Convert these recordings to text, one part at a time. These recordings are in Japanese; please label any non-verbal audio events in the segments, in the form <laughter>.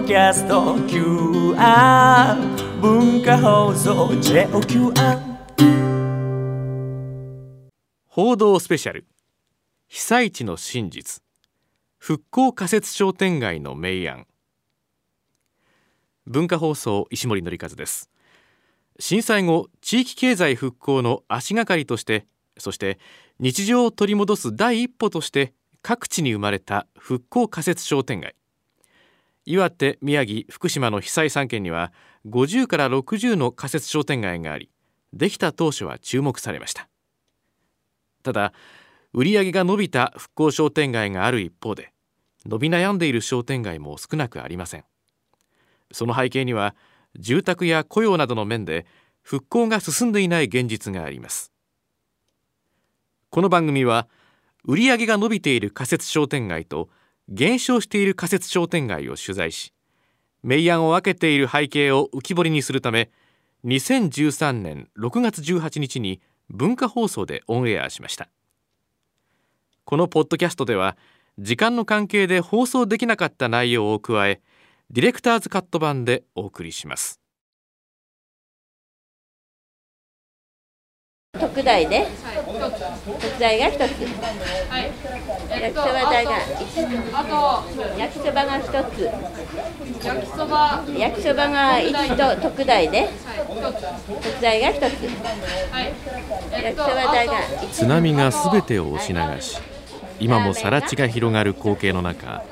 ドキャスト QR 文化放送 JOQR 報道スペシャル。被災地の真実。復興仮設商店街の明暗。文化放送石森則和です。震災後地域経済復興の足がかりとしてそして日常を取り戻す第一歩として各地に生まれた復興仮設商店街。岩手宮城福島の被災3県には50から60の仮設商店街がありできた当初は注目されました。ただ売上が伸びた復興商店街がある一方で伸び悩んでいる商店街も少なくありません。その背景には住宅や雇用などの面で復興が進んでいない現実があります。この番組は売上が伸びている仮設商店街と減少している仮設商店街を取材し明暗を分けている背景を浮き彫りにするため2013年6月18日に文化放送でオンエアしました。このポッドキャストでは時間の関係で放送できなかった内容を加えディレクターズカット版でお送りします。特大で、特大が一つ、焼きそば大が一焼きそばが一つ、焼きそば。焼きそばが一と特大で、特大が一つ、焼きそば大が一津波がすべてを押し流し今も更地が広がる光景の中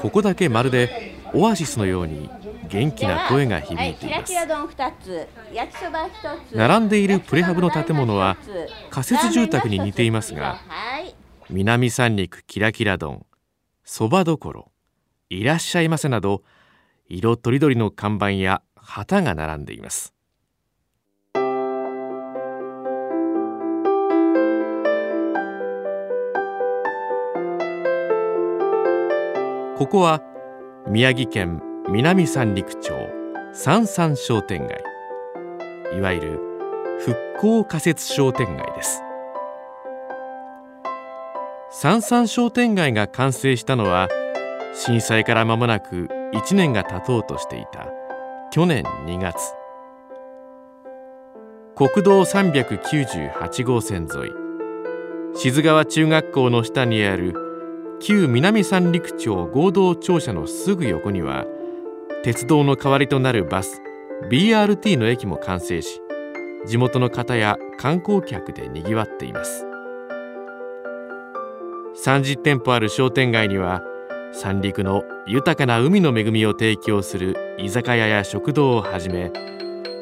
ここだけまるでオアシスのように元気な声が響いています、並んでいるプレハブの建物は仮設住宅に似ていますが、南三陸キラキラ丼そばどころいらっしゃいませなど色とりどりの看板や旗が並んでいます。ここは宮城県南三陸町三三商店街。いわゆる復興仮設商店街です。三三商店街が完成したのは震災から間もなく1年が経とうとしていた去年2月。国道398号線沿い静川中学校の下にある旧南三陸町合同庁舎のすぐ横には鉄道の代わりとなるバス BRT の駅も完成し地元の方や観光客でにぎわっています。30店舗ある商店街には三陸の豊かな海の恵みを提供する居酒屋や食堂をはじめ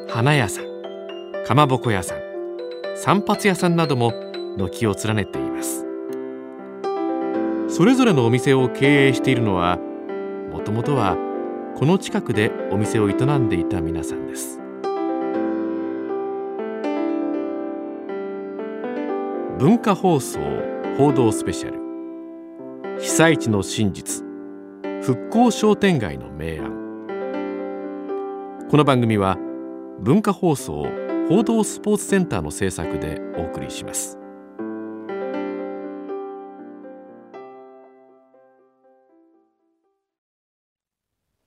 花屋さんかまぼこ屋さん散髪屋さんなども軒を連ねています。それぞれのお店を経営しているのはもともとはこの近くでお店を営んでいた皆さんです。文化放送報道スペシャル。被災地の真実。復興商店街の明暗。この番組は文化放送報道スポーツセンターの制作でお送りします。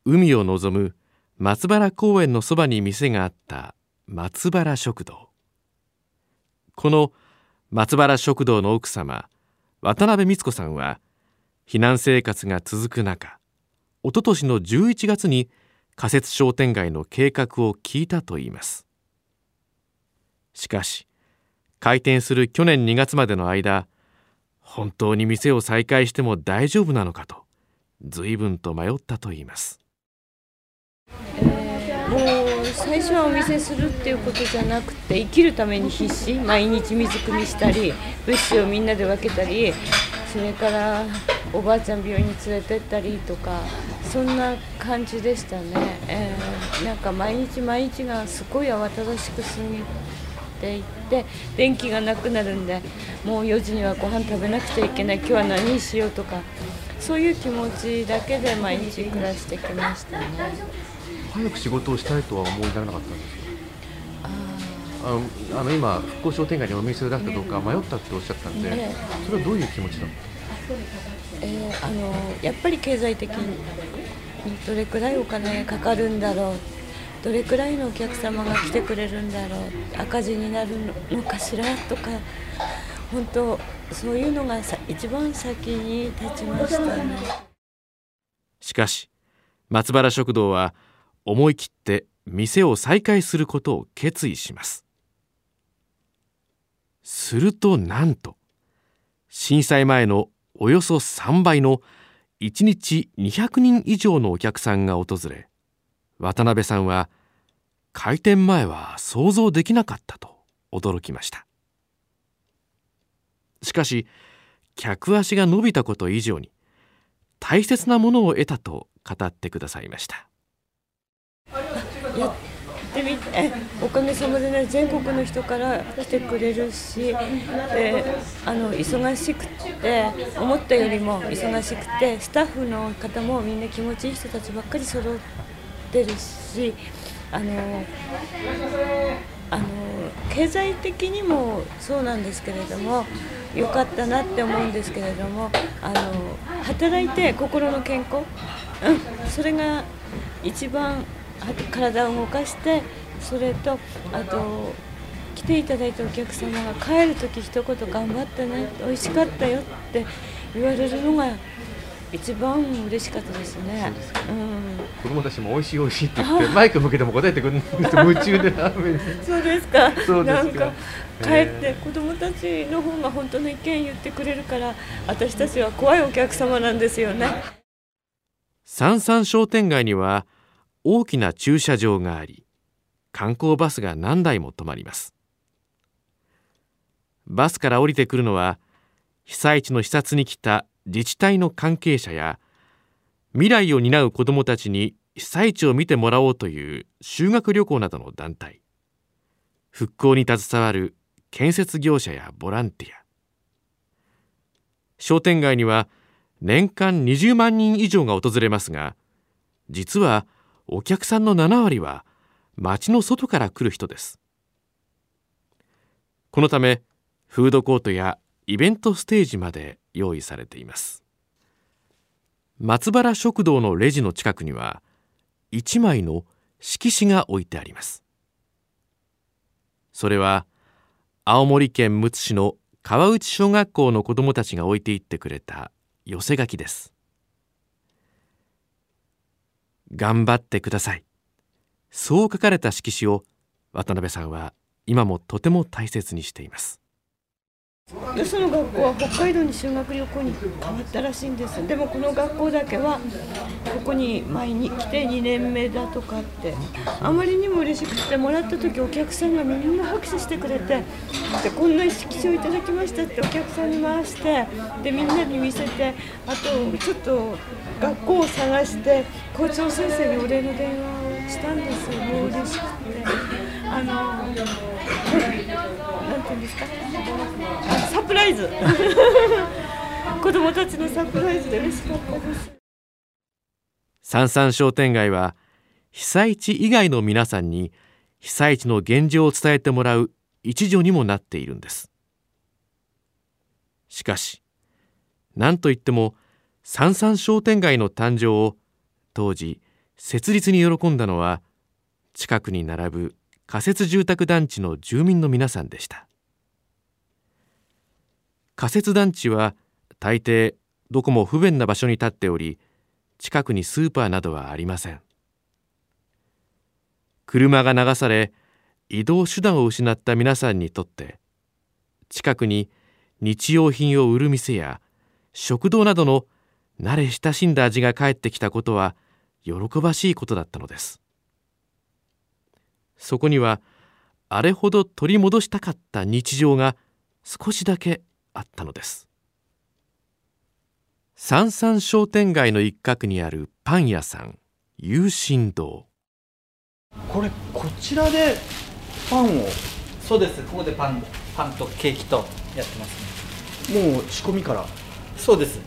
海を望む松原公園のそばに店があった松原食堂。この松原食堂の奥様渡辺光子さんは避難生活が続く中おととしの11月に仮設商店街の計画を聞いたといいます。しかし開店する去年2月までの間本当に店を再開しても大丈夫なのかと随分と迷ったといいます。もう最初はお見せするっていうことじゃなくて生きるために必死毎日水汲みしたり物資をみんなで分けたりそれからおばあちゃん病院に連れてったりとかそんな感じでしたね、えーなんか毎日毎日がすごい慌ただしく過ぎていって電気がなくなるんでもう4時にはご飯食べなくちゃいけない今日は何しようとかそういう気持ちだけで毎日暮らしてきましたね。早く仕事をしたいとは思いならなかったんですか？あのあの今復興商店街にお店を出すかどうか迷ったっておっしゃったんで、ええ。それはどういう気持ちだった？えーあのやっぱり経済的にどれくらいお金かかるんだろう。どれくらいのお客様が来てくれるんだろう。赤字になるのかしらとか。本当そういうのがさ一番先に立ちましたね。しかし松原食堂は思い切って店を再開することを決意します。するとなんと震災前のおよそ3倍の1日200人以上のお客さんが訪れ渡辺さんは開店前は想像できなかったと驚きました。しかし客足が伸びたこと以上に大切なものを得たと語ってくださいました。やってみておかげさまでね全国の人から来てくれるしであの忙しくて思ったよりも忙しくてスタッフの方もみんな気持ちいい人たちばっかり揃ってるしあのあの経済的にもそうなんですけれども良かったなって思うんですけれどもあの働いて心の健康、うん、それが一番体を動かしてそれとあと来ていただいたお客様が帰る時一言頑張ったね美味しかったよって言われるのが一番嬉しかったですね。うん、子供たちも美味しい美味しいって言って <laughs> マイク向けても答えてくるんです夢中でラーメンそうですか。そうですか。なんか帰って子供たちの方が本当の意見言ってくれるから私たちは怖いお客様なんですよね。三三商店街には大きな駐車場があり観光バスが何台も止まります。バスから降りてくるのは被災地の視察に来た自治体の関係者や未来を担う子どもたちに被災地を見てもらおうという修学旅行などの団体復興に携わる建設業者やボランティア。商店街には年間20万人以上が訪れますが実はお客さんの7割は町の外から来る人です。このためフードコートやイベントステージまで用意されています。松原食堂のレジの近くには1枚の色紙が置いてあります。それは青森県むつ市の川内小学校の子どもたちが置いていってくれた寄せ書きです。頑張ってください。そう書かれた色紙を渡辺さんは今もとても大切にしています。よその学校は北海道に修学旅行に変わったらしいんです。でもこの学校だけはここに前に来て2年目だとかってあまりにも嬉しくてもらった時お客さんがみんな拍手してくれてでこんな色紙をいただきましたってお客さんに回してでみんなに見せてあとちょっと学校を探して校長先生にお礼の電話をしたんですよもう嬉しくて。あのなんていうんですか？サプライズ。<laughs> 子供たちのサプライズで嬉しかったです。三三商店街は被災地以外の皆さんに被災地の現状を伝えてもらう一助にもなっているんです。しかし何といっても三三商店街の誕生を当時設立に喜んだのは近くに並ぶ仮設住宅団地の住民の皆さんでした。仮設団地は大抵どこも不便な場所に立っており近くにスーパーなどはありません。車が流され移動手段を失った皆さんにとって近くに日用品を売る店や食堂などの慣れ親しんだ味が帰ってきたことは喜ばしいことだったのです。そこにはあれほど取り戻したかった日常が少しだけあったのです。三三商店街の一角にあるパン屋さん有心堂。これこちらでパンを。そうです。ここでパンパンとケーキとやってますね。もう仕込みから。そうです。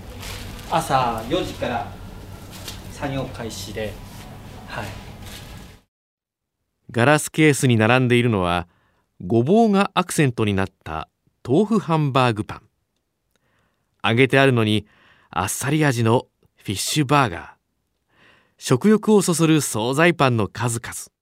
朝4時から作業開始で。はい。ガラスケースに並んでいるのはごぼうがアクセントになった豆腐ハンバーグパン。揚げてあるのにあっさり味のフィッシュバーガー。食欲をそそる惣菜パンの数々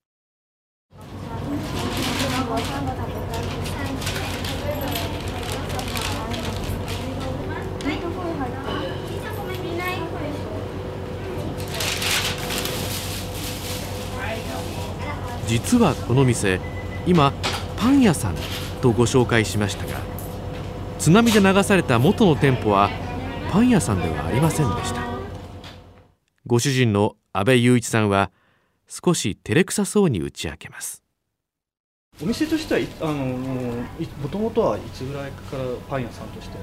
実はこの店今パン屋さんとご紹介しましたが津波で流された元の店舗はパン屋さんではありませんでした。ご主人の安倍雄一さんは少し照れくさそうに打ち明けます。お店としてはいあのもともとはいつぐらいからパン屋さんとして？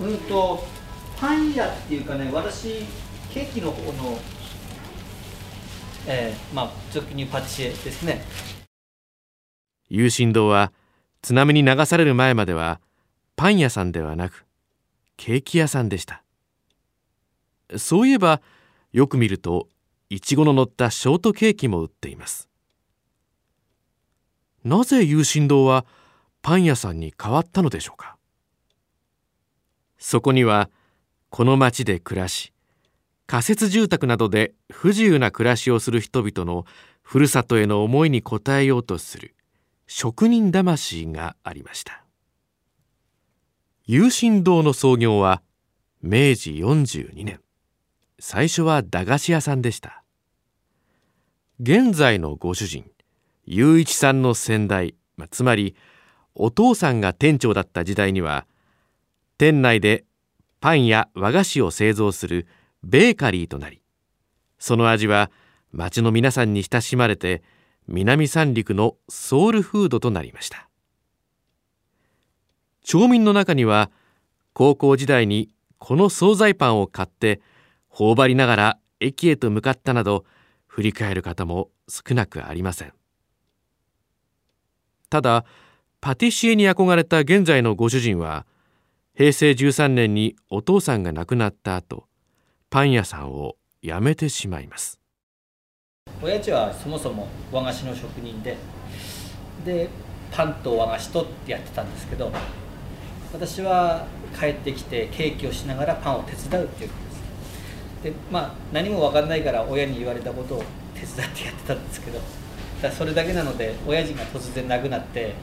うんとパン屋っていうかね私ケーキの方のえー、まあ俗にパティシエですね。有心堂は津波に流される前まではパン屋さんではなくケーキ屋さんでした。そういえばよく見るといちごの乗ったショートケーキも売っています。なぜ有心堂はパン屋さんに変わったのでしょうか？そこにはこの町で暮らし仮設住宅などで不自由な暮らしをする人々のふるさとへの思いに応えようとする職人魂がありました。有心堂の創業は明治42年。最初は駄菓子屋さんでした。現在のご主人雄一さんの先代、ま、つまりお父さんが店長だった時代には店内でパンや和菓子を製造するベーカリーとなりその味は町の皆さんに親しまれて南三陸のソウルフードとなりました。町民の中には高校時代にこの惣菜パンを買って頬張りながら駅へと向かったなど振り返る方も少なくありません。ただパティシエに憧れた現在のご主人は平成13年にお父さんが亡くなった後パン屋さんを辞めてしまいます。親父はそもそも和菓子の職人ででパンと和菓子とってやってたんですけど私は帰ってきてケーキをしながらパンを手伝うっていうことです。でまあ何も分かんないから親に言われたことを手伝ってやってたんですけどだそれだけなので親父が突然亡くなって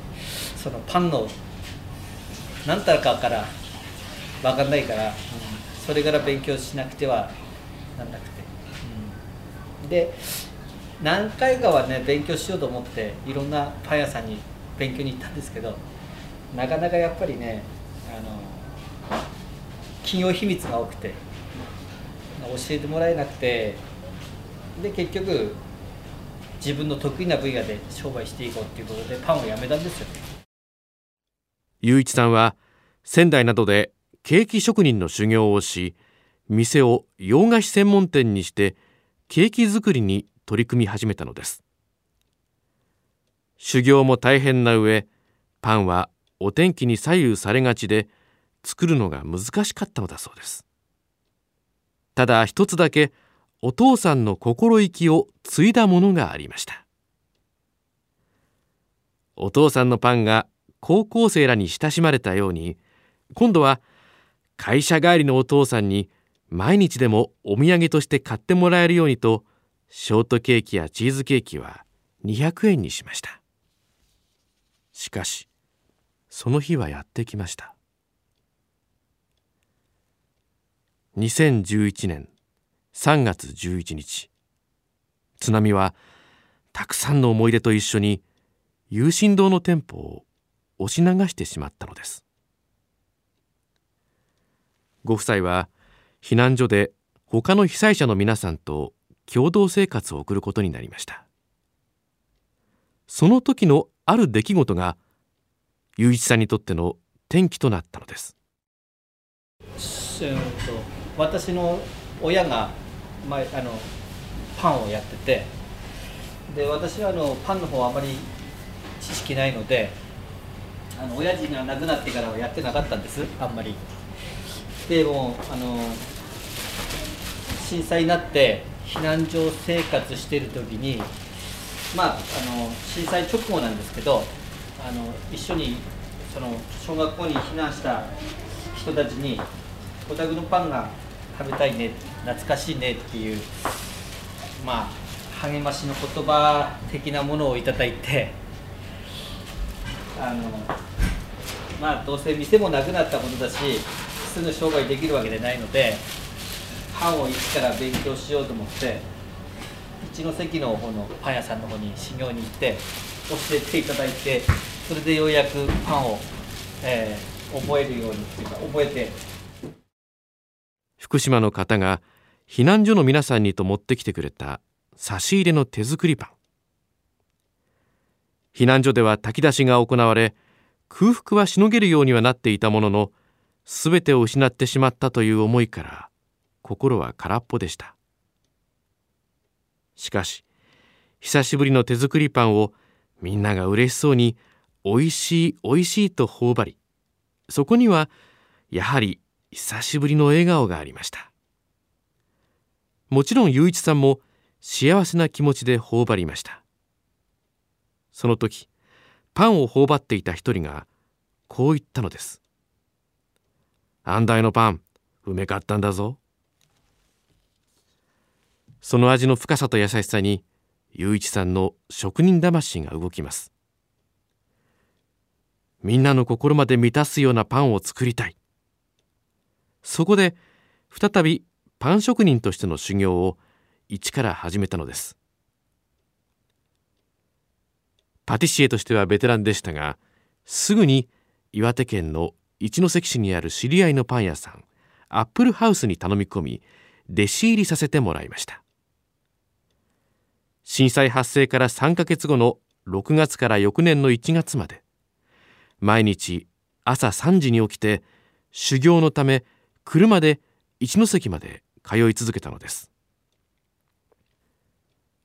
そのパンの何たらかから分かんないから、うん、それから勉強しなくてはなんなくて、うん、で何回かはね勉強しようと思っていろんなパン屋さんに勉強に行ったんですけどなかなかやっぱりねあの企業秘密が多くて教えてもらえなくてで結局自分の得意な分野で商売していこうっていうことでパンをやめたんですよ。雄一さんは仙台などでケーキ職人の修行をし店を洋菓子専門店にしてケーキ作りに取り組み始めたのです。修行も大変な上パンはお天気に左右されがちで作るのが難しかったのだそうです。ただ一つだけお父さんの心意気を継いだものがありました。お父さんのパンが高校生らに親しまれたように今度は会社帰りのお父さんに毎日でもお土産として買ってもらえるようにとショートケーキやチーズケーキは200円にしました。しかしその日はやってきました。2011年3月11日津波はたくさんの思い出と一緒に有心堂の店舗を押し流してしまったのです。ご夫妻は避難所で他の被災者の皆さんと共同生活を送ることになりました。その時のある出来事が雄一さんにとっての転機となったのです。私の親が前あのパンをやっててで私はあのパンの方はあまり知識ないのであの親父が亡くなってからはやってなかったんですあんまり。でもあの震災になって避難所生活している時にまああの震災直後なんですけどあの一緒にその小学校に避難した人たちに「お宅のパンが食べたいね懐かしいね」っていうまあ励ましの言葉的なものをいただいてあのまあどうせ店もなくなったものだしすぐ商売できるわけでないのでパンを一から勉強しようと思って一関の方のパン屋さんの方に修行に行って教えていただいてそれでようやくパンを、えー、覚えるようにっていうか覚えて。福島の方が避難所の皆さんにと持ってきてくれた差し入れの手作りパン。避難所では炊き出しが行われ空腹はしのげるようにはなっていたものの全てを失ってしまったという思いから心は空っぽでした。しかし久しぶりの手作りパンをみんなが嬉しそうにおいしいおいしいと頬張りそこにはやはり久しぶりの笑顔がありました。もちろん雄一さんも幸せな気持ちで頬張りました。その時パンを頬張っていた一人がこう言ったのです「安大のパンうめかったんだぞ」その味の深さと優しさに雄一さんの職人魂が動きます。みんなの心まで満たすようなパンを作りたい。そこで再びパン職人としての修行を一から始めたのです。パティシエとしてはベテランでしたがすぐに岩手県の一関市にある知り合いのパン屋さんアップルハウスに頼み込み弟子入りさせてもらいました。震災発生から3ヶ月後の6月から翌年の1月まで毎日朝3時に起きて修行のため車で一関まで通い続けたのです。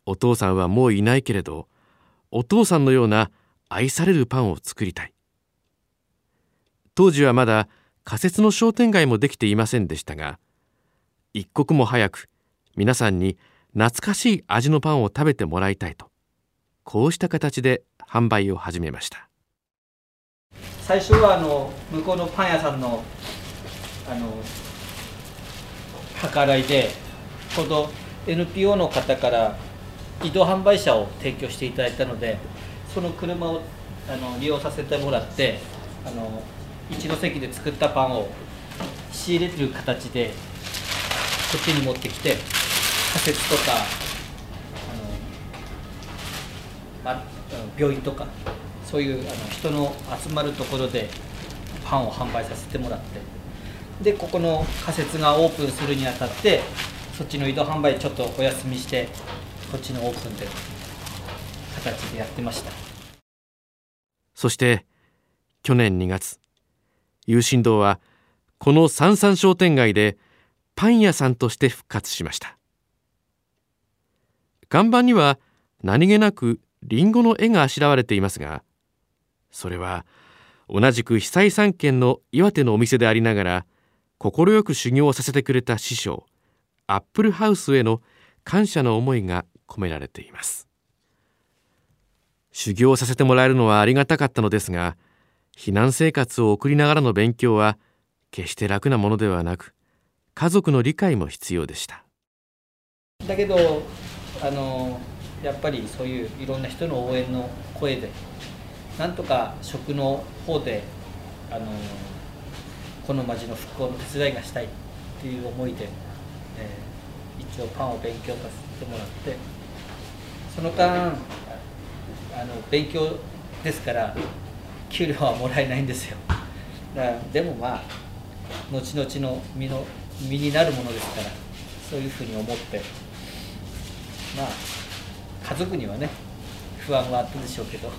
お父さんはもういないけれどお父さんのような愛されるパンを作りたい。当時はまだ仮設の商店街もできていませんでしたが一刻も早く皆さんに懐かしい味のパンを食べてもらいたいとこうした形で販売を始めました。最初はあの向こうのパン屋さんのあの計らいでちょうど NPO の方から移動販売車を提供していただいたのでその車をあの利用させてもらってあの一関で作ったパンを仕入れてる形でこっちに持ってきて仮設とかあの、ま、病院とかそういうあの人の集まるところでパンを販売させてもらってでここの仮設がオープンするにあたってそっちの移動販売ちょっとお休みしてこっちのオープンで形でやってました。そして去年2月有心堂はこの三々商店街でパン屋さんとして復活しました。看板には何気なくリンゴの絵があしらわれていますがそれは同じく被災3県の岩手のお店でありながら快く修行をさせてくれた師匠アップルハウスへの感謝の思いが込められています。修行させてもらえるのはありがたかったのですが避難生活を送りながらの勉強は決して楽なものではなく家族の理解も必要でした。だけどあのやっぱりそういういろんな人の応援の声でなんとか食の方であのこの町の復興の手伝いがしたいっていう思いで、えー、一応パンを勉強させてもらってその間あの勉強ですから給料はもらえないんですよ。だからでもまあ後々の身の身になるものですからそういうふうに思ってまあ家族にはね不安はあったでしょうけど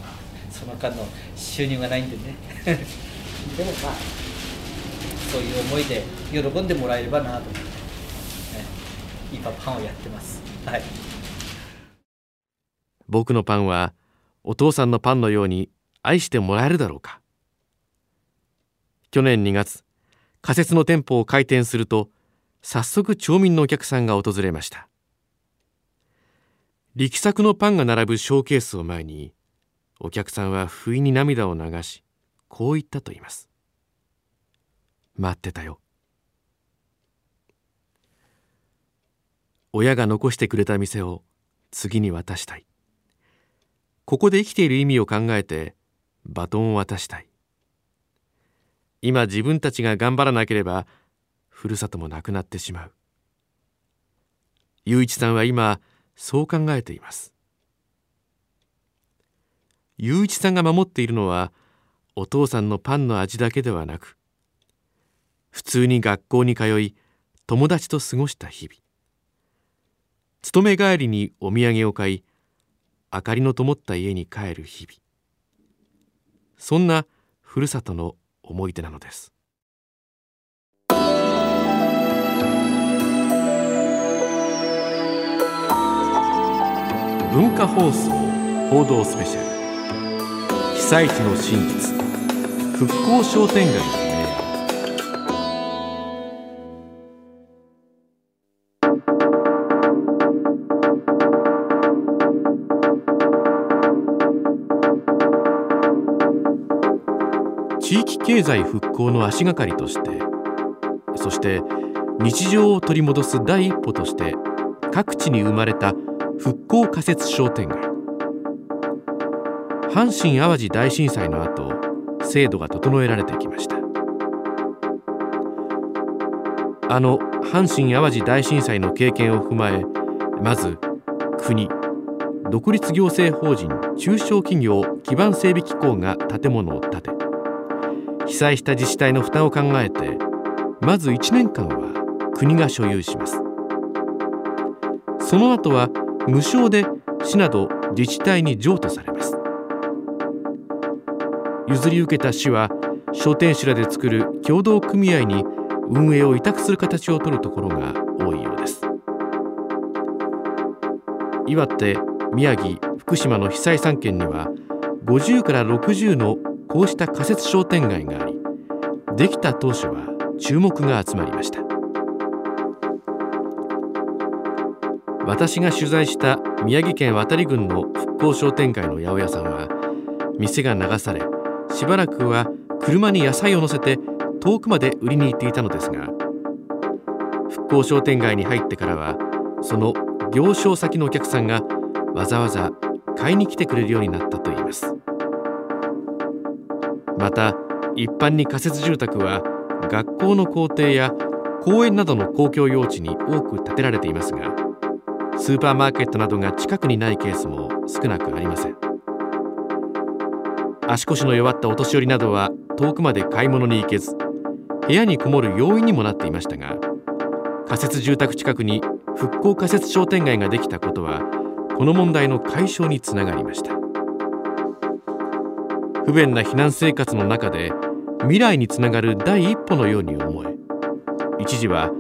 その間の収入がないんでね。<laughs> でもまあそういう思いで喜んでもらえればなと。思って、ね、今パンをやってます。はい。僕のパンはお父さんのパンのように愛してもらえるだろうか。去年2月仮設の店舗を開店すると早速町民のお客さんが訪れました。力作のパンが並ぶショーケースを前にお客さんは不意に涙を流しこう言ったと言います。待ってたよ。親が残してくれた店を次に渡したい。ここで生きている意味を考えてバトンを渡したい。今自分たちが頑張らなければふるさともなくなってしまう。雄一さんは今そう考えています。雄一さんが守っているのはお父さんのパンの味だけではなく普通に学校に通い友達と過ごした日々。勤め帰りにお土産を買い明かりの灯った家に帰る日々。そんなふるさとの思い出なのです。文化放送報道スペシャル。被災地の真実。復興商店街経済復興の足がかりとしてそして日常を取り戻す第一歩として各地に生まれた復興仮設商店街。阪神・淡路大震災の後制度が整えられてきました。あの阪神・淡路大震災の経験を踏まえまず国独立行政法人中小企業基盤整備機構が建物を建て被災した自治体の負担を考えてまず1年間は国が所有します。その後は無償で市など自治体に譲渡されます。譲り受けた市は商店主らで作る協同組合に運営を委託する形を取るところが多いようです。岩手宮城福島の被災3県には50から60のこうした仮設商店街がありできた当初は注目が集まりました。私が取材した宮城県渡郡の復興商店街の八百屋さんは店が流されしばらくは車に野菜を乗せて遠くまで売りに行っていたのですが復興商店街に入ってからはその行商先のお客さんがわざわざ買いに来てくれるようになったといいます。また一般に仮設住宅は学校の校庭や公園などの公共用地に多く建てられていますがスーパーマーケットなどが近くにないケースも少なくありません。足腰の弱ったお年寄りなどは遠くまで買い物に行けず部屋にこもる要因にもなっていましたが仮設住宅近くに復興仮設商店街ができたことはこの問題の解消につながりました。不便な避難生活の中で未来につながる第一歩のように思え。一時は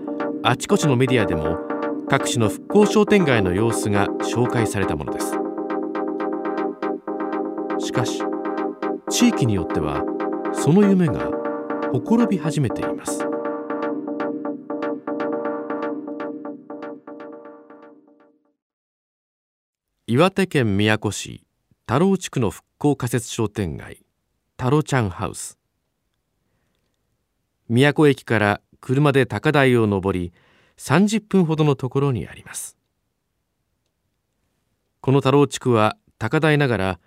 あちこちのメディアでも各地の復興商店街の様子が紹介されたものです。しかし地域によってはその夢がほころび始めています。岩手県宮古市太郎地区の復興仮設商店街太郎ちゃんハウス。宮古駅から車で高台を上り30分ほどのところにあります。この太郎地区は高台ながら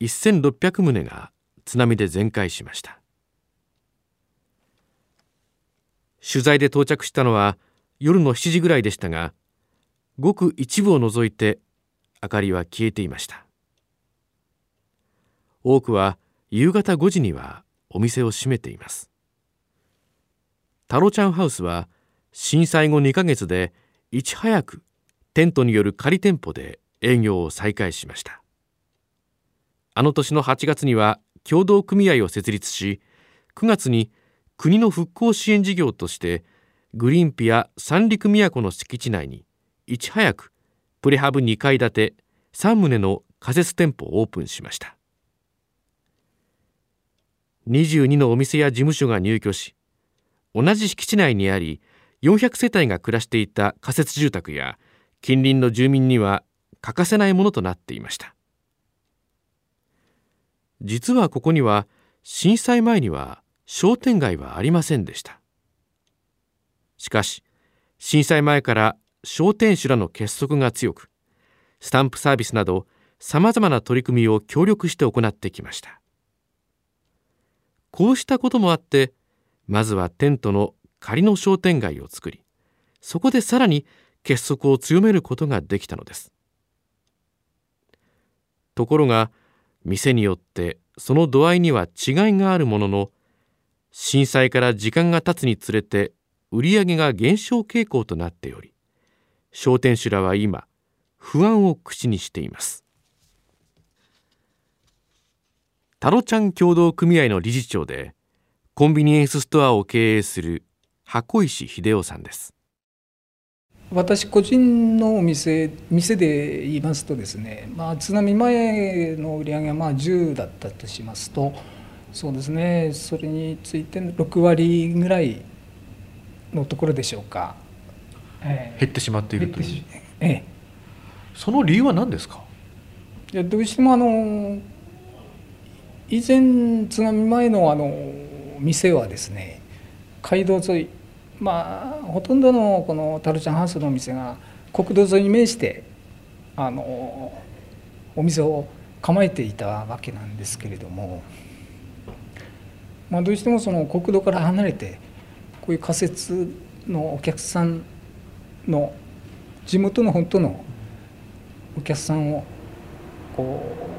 1600棟が津波で全壊しました。取材で到着したのは夜の7時ぐらいでしたがごく一部を除いて明かりは消えていました。多くは夕方5時にはお店を閉めています。太郎ちゃんハウスは震災後2ヶ月でいち早くテントによる仮店舗で営業を再開しました。あの年の8月には協同組合を設立し9月に国の復興支援事業としてグリーンピア三陸都の敷地内にいち早くプレハブ2階建て3棟の仮設店舗をオープンしました。22のお店や事務所が入居し同じ敷地内にあり400世帯が暮らしていた仮設住宅や近隣の住民には欠かせないものとなっていました。実はここには震災前には商店街はありませんでした。しかし震災前から商店主らの結束が強くスタンプサービスなどさまざまな取り組みを協力して行ってきました。こうしたこともあってまずはテントの仮の商店街を作りそこでさらに結束を強めることができたのです。ところが店によってその度合いには違いがあるものの震災から時間が経つにつれて売り上げが減少傾向となっており商店主らは今不安を口にしています。タロちゃん協同組合の理事長でコンビニエンスストアを経営する箱石秀夫さんです。私個人のお店店で言いますとですね、まあ、津波前の売り上げがまあ10だったとしますとそうですねそれについて6割ぐらいのところでしょうか、えー、減ってしまっているという、ええ、その理由は何ですか？いやどうしてもあの以前津波前のあの店はですね街道沿いまあほとんどのこのタルちゃんハウスのお店が国道沿いに面してあのお店を構えていたわけなんですけれども、まあ、どうしてもその国道から離れてこういう仮設のお客さんの地元の本当のお客さんをこう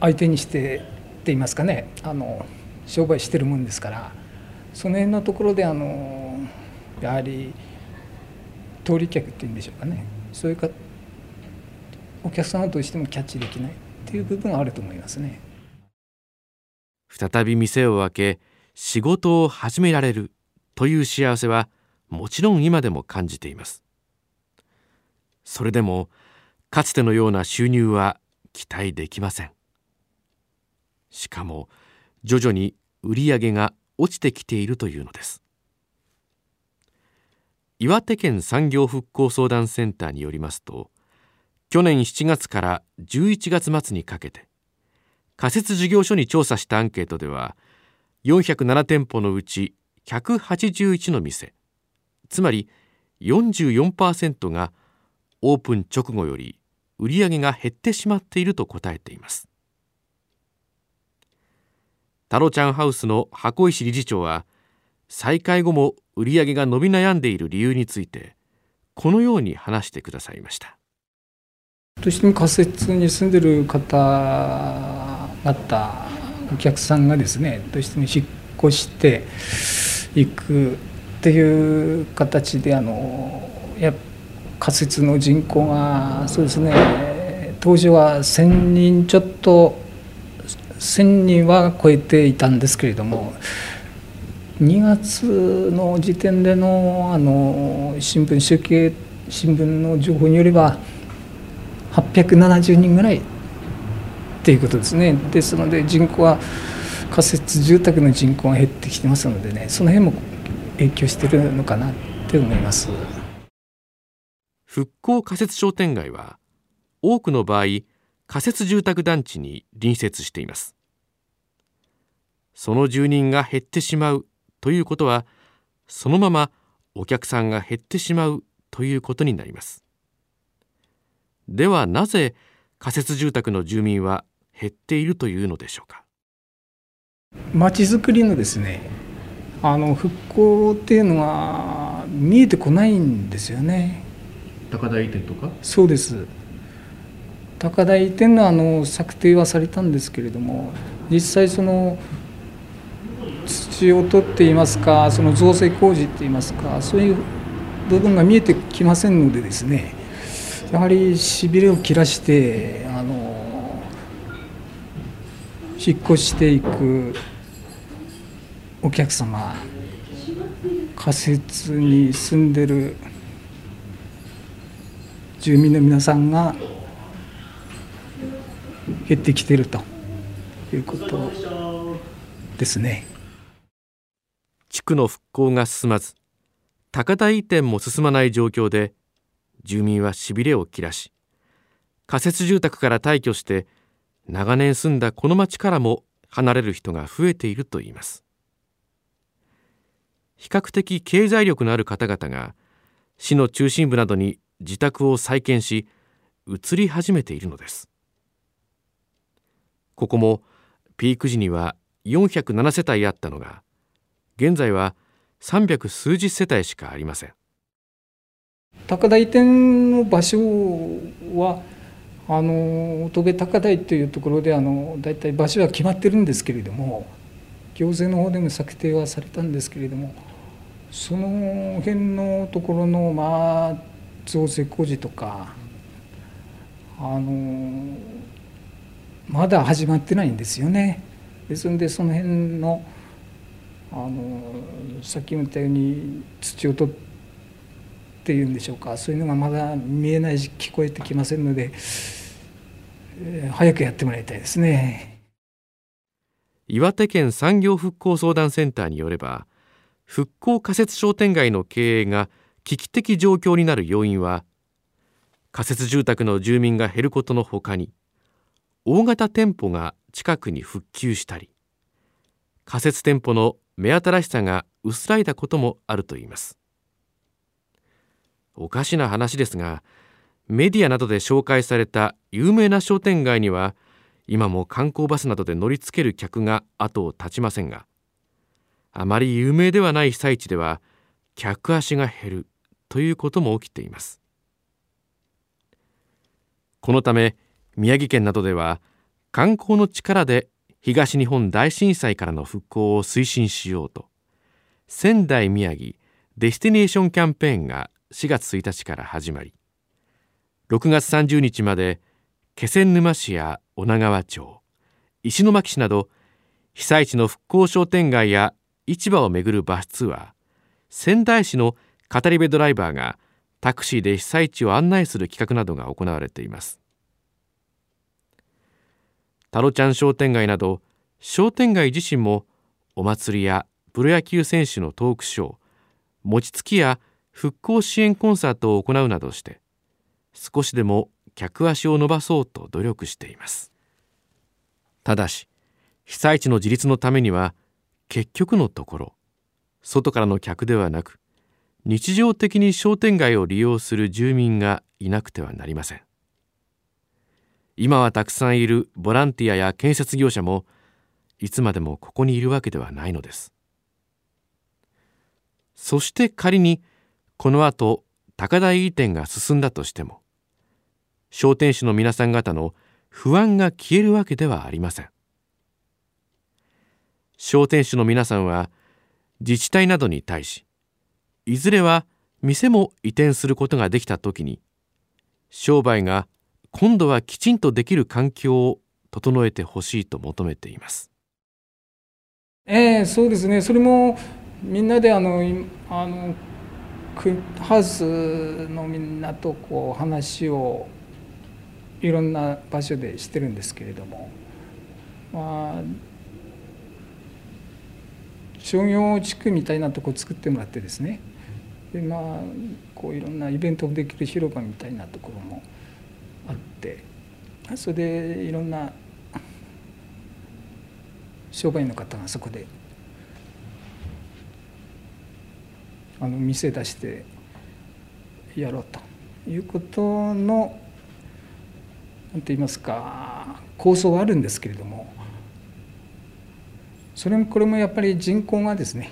相手にしてって言いますかね。あの商売してるもんですから。その辺のところであのやはり通り客っていうんでしょうかね。そういうかお客様としてもキャッチできないっていう部分があると思いますね。再び店を開け仕事を始められるという幸せはもちろん今でも感じています。それでもかつてのような収入は期待できません。しかも徐々に売り上げが落ちてきているというのです。岩手県産業復興相談センターによりますと去年7月から11月末にかけて仮設事業所に調査したアンケートでは407店舗のうち181の店つまり44%がオープン直後より売り上げが減ってしまっていると答えています。タロちゃんハウスの箱石理事長は再開後も売り上げが伸び悩んでいる理由についてこのように話してくださいました。どうしても仮設に住んでる方々お客さんがですねどうしても引っ越していくっていう形であのや仮設の人口がそうですね当時は1,000人ちょっと1,000人は超えていたんですけれども2月の時点でのあの新聞集計新聞の情報によれば870人ぐらいっていうことですね。ですので人口は仮設住宅の人口が減ってきてますのでねその辺も影響してるのかなって思います。復興仮設商店街は多くの場合仮設住宅団地に隣接しています。その住人が減ってしまうということはそのままお客さんが減ってしまうということになります。ではなぜ仮設住宅の住民は減っているというのでしょうか？まちづくりのですねあの復興っていうのは見えてこないんですよね。高台移転とか？そうです高台移転のあの策定はされたんですけれども実際その土を取っていますかその造成工事っていいますかそういう部分が見えてきませんのでですねやはりしびれを切らしてあの引っ越していくお客様仮設に住んでる住民の皆さんが減ってきてるということですね。地区の復興が進まず高台移転も進まない状況で住民はしびれを切らし仮設住宅から退去して長年住んだこの町からも離れる人が増えているといいます。比較的経済力のある方々が市の中心部などに自宅を再建し移り始めているのです。ここもピーク時には407世帯あったのが現在は300数十世帯しかありません。高台店の場所はあの乙部高台というところであの大体場所は決まってるんですけれども行政の方でも策定はされたんですけれどもその辺のところのまあ造成工事とかあのまだ始まってないんですよね。ですのでその辺のあのさっきも言ったように土を取っていうんでしょうかそういうのがまだ見えないし聞こえてきませんので、えー、早くやってもらいたいですね岩手県産業復興相談センターによれば復興仮設商店街の経営が危機的状況になる要因は仮設住宅の住民が減ることのほかに大型店舗が近くに復旧したり仮設店舗の目新しさが薄らいだこともあるといいます。おかしな話ですがメディアなどで紹介された有名な商店街には今も観光バスなどで乗りつける客が後を絶ちませんがあまり有名ではない被災地では客足が減るということも起きています。このため宮城県などでは観光の力で東日本大震災からの復興を推進しようと仙台宮城デスティネーションキャンペーンが4月1日から始まり6月30日まで気仙沼市や女川町石巻市など被災地の復興商店街や市場を巡るバスツアー仙台市の語り部ドライバーがタクシーで被災地を案内する企画などが行われています。タロちゃん商店街など商店街自身もお祭りやプロ野球選手のトークショー餅つきや復興支援コンサートを行うなどして少しでも客足を伸ばそうと努力しています。ただし被災地の自立のためには結局のところ外からの客ではなく日常的に商店街を利用する住民がいなくてはなりません。今はたくさんいるボランティアや建設業者もいつまでもここにいるわけではないのです。そして仮にこの後高台移転が進んだとしても商店主の皆さん方の不安が消えるわけではありません。商店主の皆さんは自治体などに対しいずれは店も移転することができた時に商売が今度はきちんとできる環境を整えてほしいと求めています。えー、そうですね。それもみんなであのあのクハウスのみんなとこう話をいろんな場所でしてるんですけれども、まあ、商業地区みたいなとこ作ってもらってですね。でまあこういろんなイベントできる広場みたいなところもあって。それでいろんな商売の方がそこであの店出してやろうと。いうことの何て言いますか構想はあるんですけれども。それもこれもやっぱり人口がですね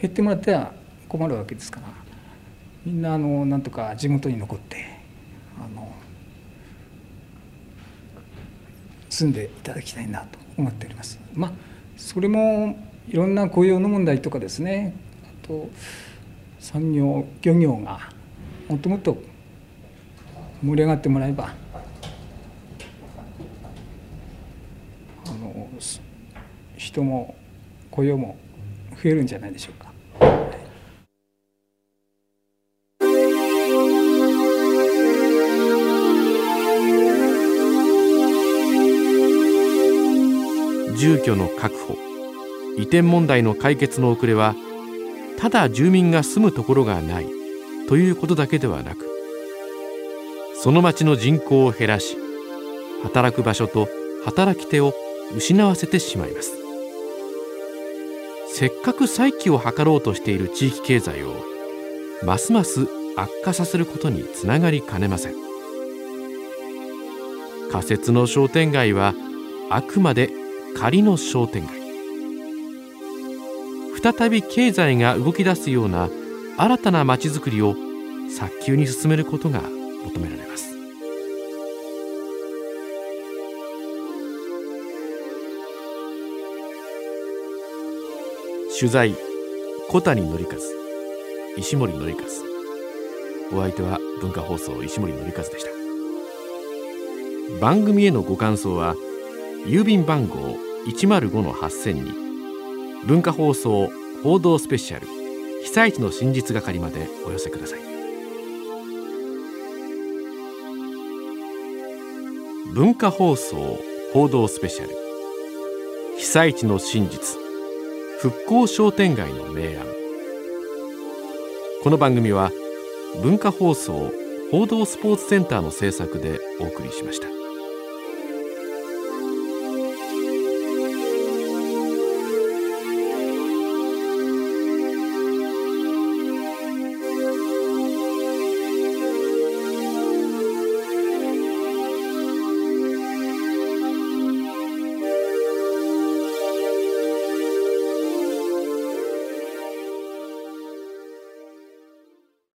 減ってもらっては困るわけですから。みんなあのなんとか地元に残ってあの住んでいただきたいなと思っております。まあ、それもいろんな雇用の問題とかですねあと産業漁業がもっともっと盛り上がってもらえばあの人も雇用も増えるんじゃないでしょうか。住居の確保。移転問題の解決の遅れはただ住民が住むところがないということだけではなくその町の人口を減らし働く場所と働き手を失わせてしまいます。せっかく再起を図ろうとしている地域経済をますます悪化させることにつながりかねません。仮設の商店街はあくまで仮の商店街。再び経済が動き出すような新たなまちづくりを早急に進めることが求められます。取材小谷則和石森則和お相手は文化放送石森則和でした。番組へのご感想は郵便番号105-8000に。文化放送報道スペシャル。被災地の真実係までお寄せください。文化放送報道スペシャル。被災地の真実。復興商店街の明暗。この番組は文化放送報道スポーツセンターの制作でお送りしました。